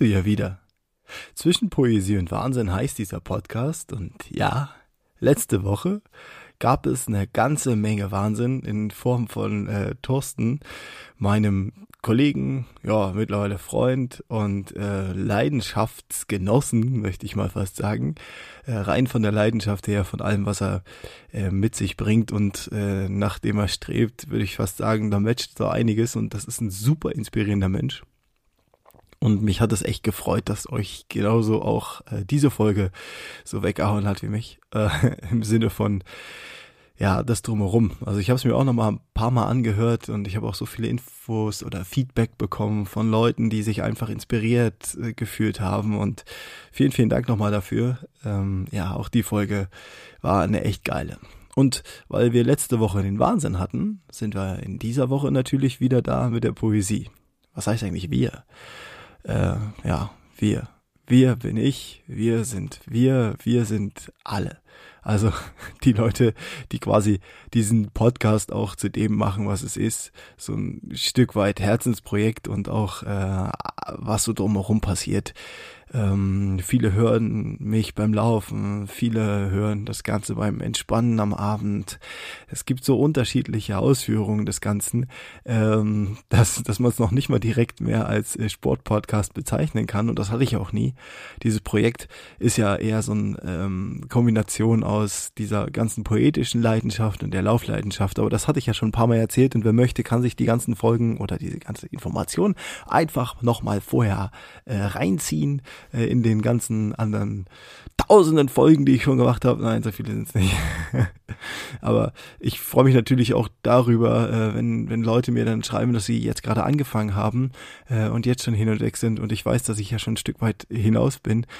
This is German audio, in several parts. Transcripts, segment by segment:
du ja wieder. Zwischen Poesie und Wahnsinn heißt dieser Podcast und ja, letzte Woche gab es eine ganze Menge Wahnsinn in Form von äh, Thorsten, meinem Kollegen, ja, mittlerweile Freund und äh, Leidenschaftsgenossen, möchte ich mal fast sagen. Äh, rein von der Leidenschaft her, von allem, was er äh, mit sich bringt und äh, nachdem er strebt, würde ich fast sagen, da matcht so einiges und das ist ein super inspirierender Mensch. Und mich hat es echt gefreut, dass euch genauso auch äh, diese Folge so weggehauen hat wie mich. Äh, Im Sinne von, ja, das drumherum. Also ich habe es mir auch noch mal ein paar Mal angehört und ich habe auch so viele Infos oder Feedback bekommen von Leuten, die sich einfach inspiriert äh, gefühlt haben. Und vielen, vielen Dank nochmal dafür. Ähm, ja, auch die Folge war eine echt geile. Und weil wir letzte Woche den Wahnsinn hatten, sind wir in dieser Woche natürlich wieder da mit der Poesie. Was heißt eigentlich wir? Äh, ja, wir. Wir bin ich, wir sind wir, wir sind alle. Also die Leute, die quasi diesen Podcast auch zu dem machen, was es ist, so ein Stück weit Herzensprojekt und auch äh, was so drumherum passiert, ähm, viele hören mich beim Laufen, viele hören das Ganze beim Entspannen am Abend. Es gibt so unterschiedliche Ausführungen des Ganzen, ähm, dass, dass man es noch nicht mal direkt mehr als äh, Sportpodcast bezeichnen kann. Und das hatte ich auch nie. Dieses Projekt ist ja eher so eine ähm, Kombination aus dieser ganzen poetischen Leidenschaft und der Laufleidenschaft. Aber das hatte ich ja schon ein paar Mal erzählt und wer möchte, kann sich die ganzen Folgen oder diese ganze Information einfach nochmal vorher äh, reinziehen äh, in den ganzen anderen tausenden Folgen, die ich schon gemacht habe. Nein, so viele sind es nicht. Aber ich freue mich natürlich auch darüber, äh, wenn, wenn Leute mir dann schreiben, dass sie jetzt gerade angefangen haben äh, und jetzt schon hin und weg sind und ich weiß, dass ich ja schon ein Stück weit hinaus bin.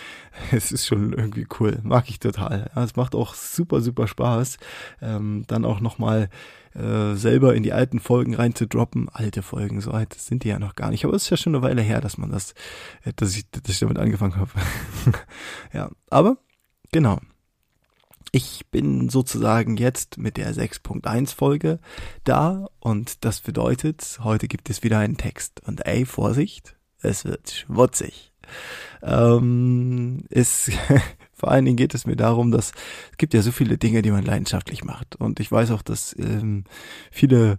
Es ist schon irgendwie cool. Mag ich total. Ja, es macht auch super, super Spaß. Ähm, dann auch nochmal äh, selber in die alten Folgen reinzudroppen. Alte Folgen, so alt sind die ja noch gar nicht. Aber es ist ja schon eine Weile her, dass man das, äh, dass ich, dass ich damit angefangen habe. ja, aber genau. Ich bin sozusagen jetzt mit der 6.1 Folge da und das bedeutet, heute gibt es wieder einen Text. Und ey, Vorsicht, es wird schmutzig. Ähm, ist vor allen Dingen geht es mir darum, dass es gibt ja so viele Dinge, die man leidenschaftlich macht. Und ich weiß auch, dass ähm, viele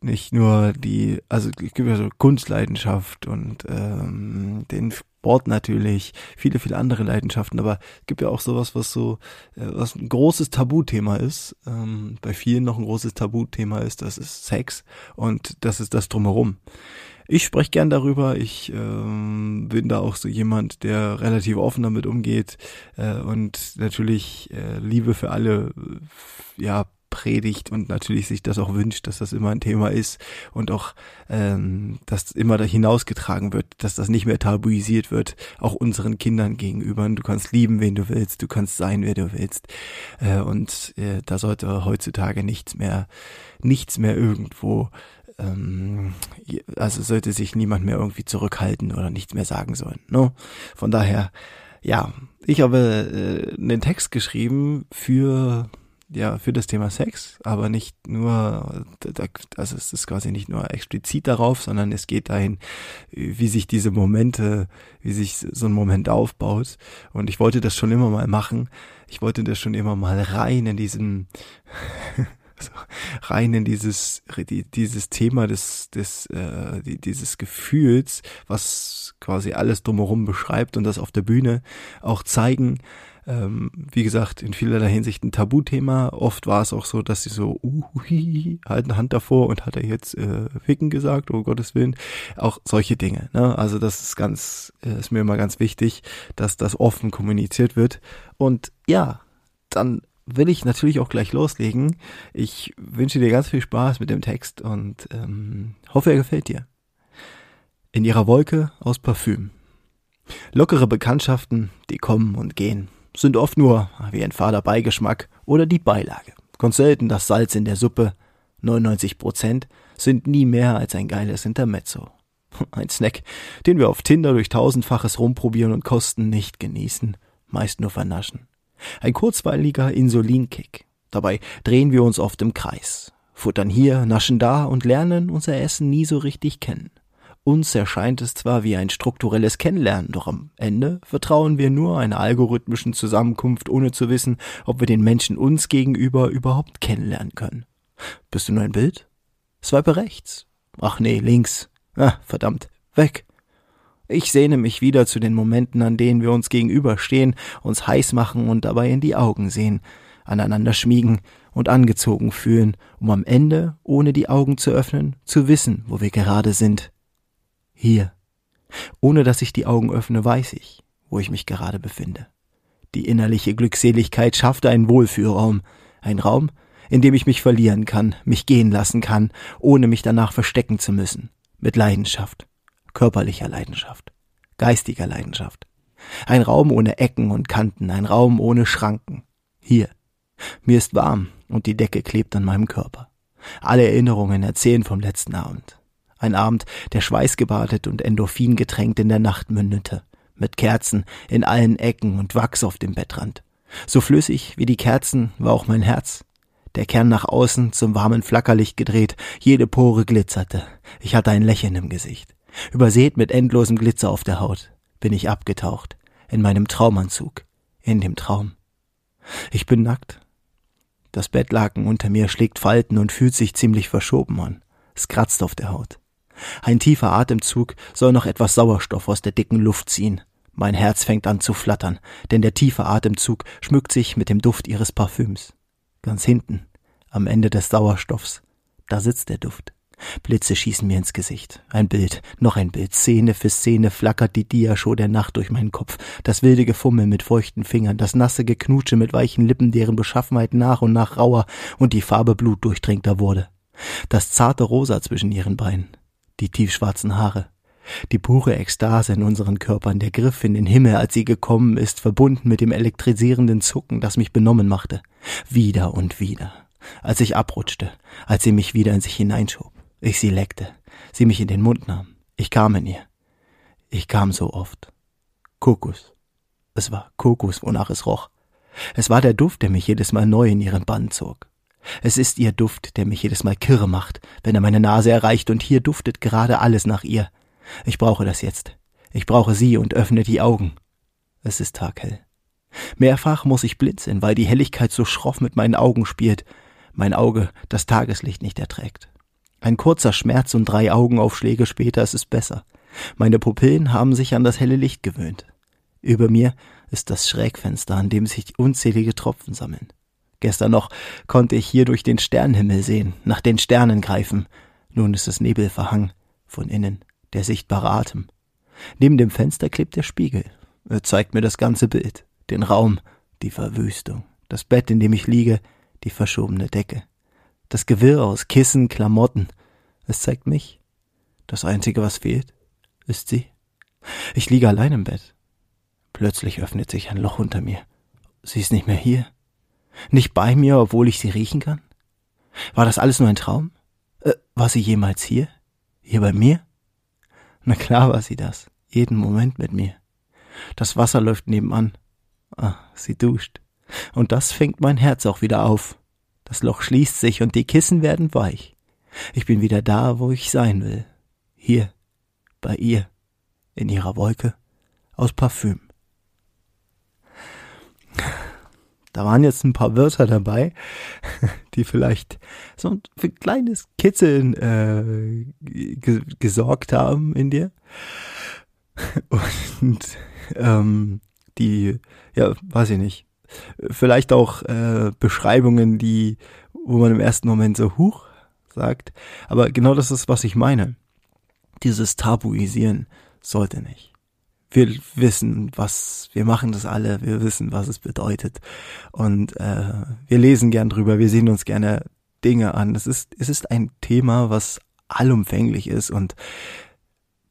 nicht nur die, also es gibt ja so Kunstleidenschaft und ähm, den Sport natürlich, viele, viele andere Leidenschaften, aber es gibt ja auch sowas, was so, äh, was ein großes Tabuthema ist, ähm, bei vielen noch ein großes Tabuthema ist, das ist Sex und das ist das drumherum ich spreche gern darüber. Ich ähm, bin da auch so jemand, der relativ offen damit umgeht äh, und natürlich äh, Liebe für alle ja predigt und natürlich sich das auch wünscht, dass das immer ein Thema ist und auch, ähm, dass immer da hinausgetragen wird, dass das nicht mehr tabuisiert wird, auch unseren Kindern gegenüber. Du kannst lieben, wen du willst, du kannst sein, wer du willst. Äh, und äh, da sollte heutzutage nichts mehr, nichts mehr irgendwo ähm, also sollte sich niemand mehr irgendwie zurückhalten oder nichts mehr sagen sollen. Ne? Von daher, ja, ich habe äh, einen Text geschrieben für ja für das Thema Sex, aber nicht nur, also es ist quasi nicht nur explizit darauf, sondern es geht dahin, wie sich diese Momente, wie sich so ein Moment aufbaut. Und ich wollte das schon immer mal machen. Ich wollte das schon immer mal rein in diesem rein in dieses dieses Thema des des äh, dieses Gefühls, was quasi alles drumherum beschreibt und das auf der Bühne auch zeigen. Ähm, wie gesagt, in vielerlei Hinsicht ein Tabuthema. Oft war es auch so, dass sie so, uh, halt eine Hand davor und hat er jetzt äh, Ficken gesagt, oh Gottes Willen. Auch solche Dinge. Ne? Also das ist ganz, äh, ist mir immer ganz wichtig, dass das offen kommuniziert wird. Und ja, dann will ich natürlich auch gleich loslegen. Ich wünsche dir ganz viel Spaß mit dem Text und ähm, hoffe, er gefällt dir. In ihrer Wolke aus Parfüm. Lockere Bekanntschaften, die kommen und gehen, sind oft nur wie ein fader Beigeschmack oder die Beilage. Kommt selten das Salz in der Suppe. 99 Prozent sind nie mehr als ein geiles Intermezzo. Ein Snack, den wir auf Tinder durch tausendfaches rumprobieren und Kosten nicht genießen, meist nur vernaschen. Ein kurzweiliger Insulinkick. Dabei drehen wir uns oft im Kreis, futtern hier, naschen da und lernen unser Essen nie so richtig kennen. Uns erscheint es zwar wie ein strukturelles Kennenlernen, doch am Ende vertrauen wir nur einer algorithmischen Zusammenkunft, ohne zu wissen, ob wir den Menschen uns gegenüber überhaupt kennenlernen können. Bist du nur ein Bild? Swipe rechts. Ach nee, links. Ah, verdammt. Weg. Ich sehne mich wieder zu den Momenten, an denen wir uns gegenüberstehen, uns heiß machen und dabei in die Augen sehen, aneinander schmiegen und angezogen fühlen, um am Ende, ohne die Augen zu öffnen, zu wissen, wo wir gerade sind hier. Ohne dass ich die Augen öffne, weiß ich, wo ich mich gerade befinde. Die innerliche Glückseligkeit schafft einen Wohlfühlraum, ein Raum, in dem ich mich verlieren kann, mich gehen lassen kann, ohne mich danach verstecken zu müssen, mit Leidenschaft, körperlicher Leidenschaft, geistiger Leidenschaft. Ein Raum ohne Ecken und Kanten, ein Raum ohne Schranken. Hier. Mir ist warm und die Decke klebt an meinem Körper. Alle Erinnerungen erzählen vom letzten Abend. Ein Abend, der schweißgebadet und Endorphin getränkt in der Nacht mündete, mit Kerzen in allen Ecken und Wachs auf dem Bettrand. So flüssig wie die Kerzen war auch mein Herz. Der Kern nach außen zum warmen Flackerlicht gedreht, jede Pore glitzerte. Ich hatte ein Lächeln im Gesicht. Übersät mit endlosem Glitzer auf der Haut bin ich abgetaucht, in meinem Traumanzug, in dem Traum. Ich bin nackt. Das Bettlaken unter mir schlägt Falten und fühlt sich ziemlich verschoben an. Es kratzt auf der Haut. Ein tiefer Atemzug soll noch etwas Sauerstoff aus der dicken Luft ziehen. Mein Herz fängt an zu flattern, denn der tiefe Atemzug schmückt sich mit dem Duft ihres Parfüms. Ganz hinten, am Ende des Sauerstoffs, da sitzt der Duft. Blitze schießen mir ins Gesicht. Ein Bild, noch ein Bild. Szene für Szene flackert die Diashow der Nacht durch meinen Kopf. Das wilde Gefummel mit feuchten Fingern, das nasse Geknutsche mit weichen Lippen, deren Beschaffenheit nach und nach rauer und die Farbe blutdurchdringter wurde. Das zarte Rosa zwischen ihren Beinen, die tiefschwarzen Haare, die pure Ekstase in unseren Körpern, der Griff in den Himmel, als sie gekommen ist, verbunden mit dem elektrisierenden Zucken, das mich benommen machte. Wieder und wieder. Als ich abrutschte, als sie mich wieder in sich hineinschob, ich sie leckte, sie mich in den Mund nahm. Ich kam in ihr. Ich kam so oft. Kokos. Es war Kokos, wonach es roch. Es war der Duft, der mich jedes Mal neu in ihren Bann zog. Es ist ihr Duft, der mich jedes Mal kirre macht, wenn er meine Nase erreicht, und hier duftet gerade alles nach ihr. Ich brauche das jetzt. Ich brauche sie und öffne die Augen. Es ist taghell. Mehrfach muss ich blinzeln, weil die Helligkeit so schroff mit meinen Augen spielt, mein Auge das Tageslicht nicht erträgt. Ein kurzer Schmerz und drei Augenaufschläge später ist es besser. Meine Pupillen haben sich an das helle Licht gewöhnt. Über mir ist das Schrägfenster, an dem sich unzählige Tropfen sammeln. Gestern noch konnte ich hier durch den Sternenhimmel sehen, nach den Sternen greifen. Nun ist es Nebelverhang, von innen der sichtbare Atem. Neben dem Fenster klebt der Spiegel. Er zeigt mir das ganze Bild, den Raum, die Verwüstung, das Bett, in dem ich liege, die verschobene Decke, das Gewirr aus Kissen, Klamotten. Es zeigt mich. Das Einzige, was fehlt, ist sie. Ich liege allein im Bett. Plötzlich öffnet sich ein Loch unter mir. Sie ist nicht mehr hier. Nicht bei mir, obwohl ich sie riechen kann? War das alles nur ein Traum? Äh, war sie jemals hier? Hier bei mir? Na klar war sie das. Jeden Moment mit mir. Das Wasser läuft nebenan. Ah, sie duscht. Und das fängt mein Herz auch wieder auf. Das Loch schließt sich und die Kissen werden weich. Ich bin wieder da, wo ich sein will. Hier, bei ihr, in ihrer Wolke aus Parfüm. Da waren jetzt ein paar Wörter dabei, die vielleicht so für ein kleines Kitzeln äh, gesorgt haben in dir. Und ähm, die, ja, weiß ich nicht, vielleicht auch äh, Beschreibungen, die, wo man im ersten Moment so huch sagt. Aber genau das ist, was ich meine. Dieses Tabuisieren sollte nicht wir wissen, was, wir machen das alle, wir wissen, was es bedeutet. Und äh, wir lesen gern drüber, wir sehen uns gerne Dinge an. Es ist, es ist ein Thema, was allumfänglich ist und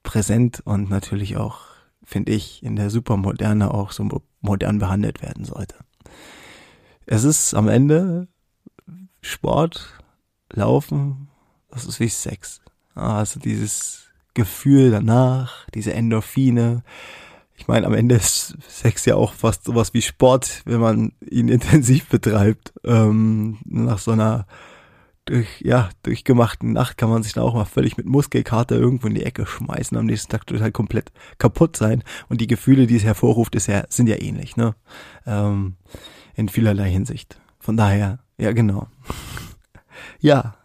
präsent und natürlich auch, finde ich, in der Supermoderne auch so modern behandelt werden sollte. Es ist am Ende Sport, Laufen, das ist wie Sex. Also dieses Gefühl danach, diese Endorphine. Ich meine, am Ende ist Sex ja auch fast sowas wie Sport, wenn man ihn intensiv betreibt. Ähm, nach so einer durch, ja, durchgemachten Nacht kann man sich da auch mal völlig mit Muskelkater irgendwo in die Ecke schmeißen, am nächsten Tag total komplett kaputt sein. Und die Gefühle, die es hervorruft, ist ja, sind ja ähnlich, ne? Ähm, in vielerlei Hinsicht. Von daher, ja, genau. ja.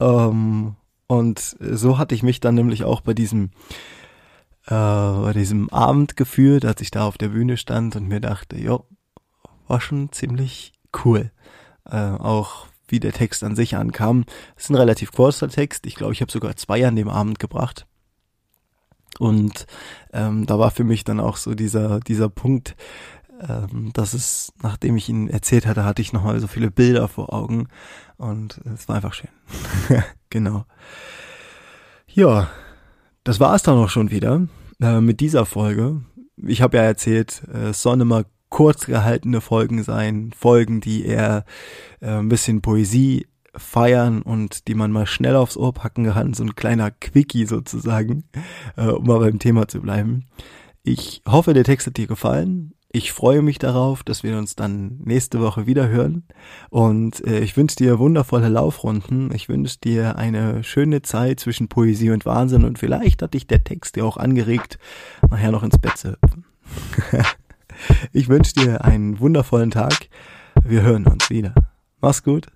Ähm, und so hatte ich mich dann nämlich auch bei diesem äh, bei diesem Abend gefühlt, als ich da auf der Bühne stand und mir dachte, jo, war schon ziemlich cool. Äh, auch wie der Text an sich ankam. Es ist ein relativ kurzer Text. Ich glaube, ich habe sogar zwei an dem Abend gebracht. Und ähm, da war für mich dann auch so dieser, dieser Punkt, ähm, dass es, nachdem ich ihn erzählt hatte, hatte ich nochmal so viele Bilder vor Augen. Und es war einfach schön. genau. Ja, das war es dann auch schon wieder äh, mit dieser Folge. Ich habe ja erzählt, äh, immer kurz gehaltene Folgen sein, Folgen, die eher äh, ein bisschen Poesie feiern und die man mal schnell aufs Ohr packen kann, so ein kleiner Quickie sozusagen, äh, um mal beim Thema zu bleiben. Ich hoffe, der Text hat dir gefallen. Ich freue mich darauf, dass wir uns dann nächste Woche wieder hören. Und äh, ich wünsche dir wundervolle Laufrunden. Ich wünsche dir eine schöne Zeit zwischen Poesie und Wahnsinn. Und vielleicht hat dich der Text dir auch angeregt, nachher noch ins Bett zu hüpfen. ich wünsche dir einen wundervollen Tag. Wir hören uns wieder. Mach's gut.